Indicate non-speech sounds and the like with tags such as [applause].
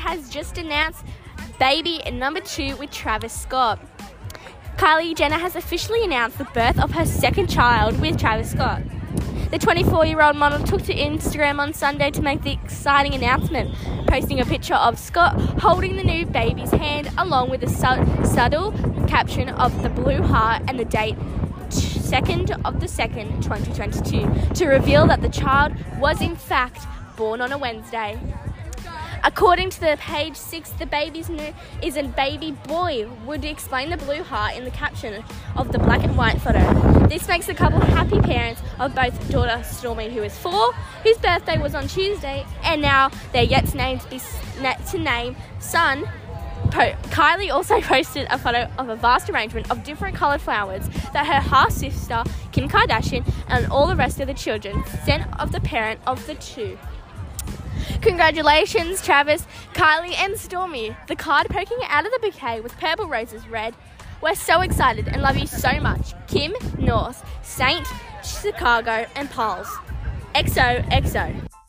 has just announced baby number two with Travis Scott. Kylie Jenner has officially announced the birth of her second child with Travis Scott. The 24 year old model took to Instagram on Sunday to make the exciting announcement, posting a picture of Scott holding the new baby's hand along with a su- subtle caption of the blue heart and the date 2nd of the 2nd, 2022, to reveal that the child was in fact born on a Wednesday. According to the page six, the baby's new is a baby boy. Would explain the blue heart in the caption of the black and white photo. This makes the couple happy parents of both daughter Stormi, who is four, whose birthday was on Tuesday, and now they're yet to name to, name son. Kylie also [laughs] posted a photo of a vast arrangement of different coloured flowers that her half sister Kim Kardashian and all the rest of the children sent of the parent of the two. Congratulations, Travis, Kylie, and Stormi. The card poking out of the bouquet with purple roses read, We're so excited and love you so much. Kim, North, Saint, Chicago, and Pulse. XO, XO.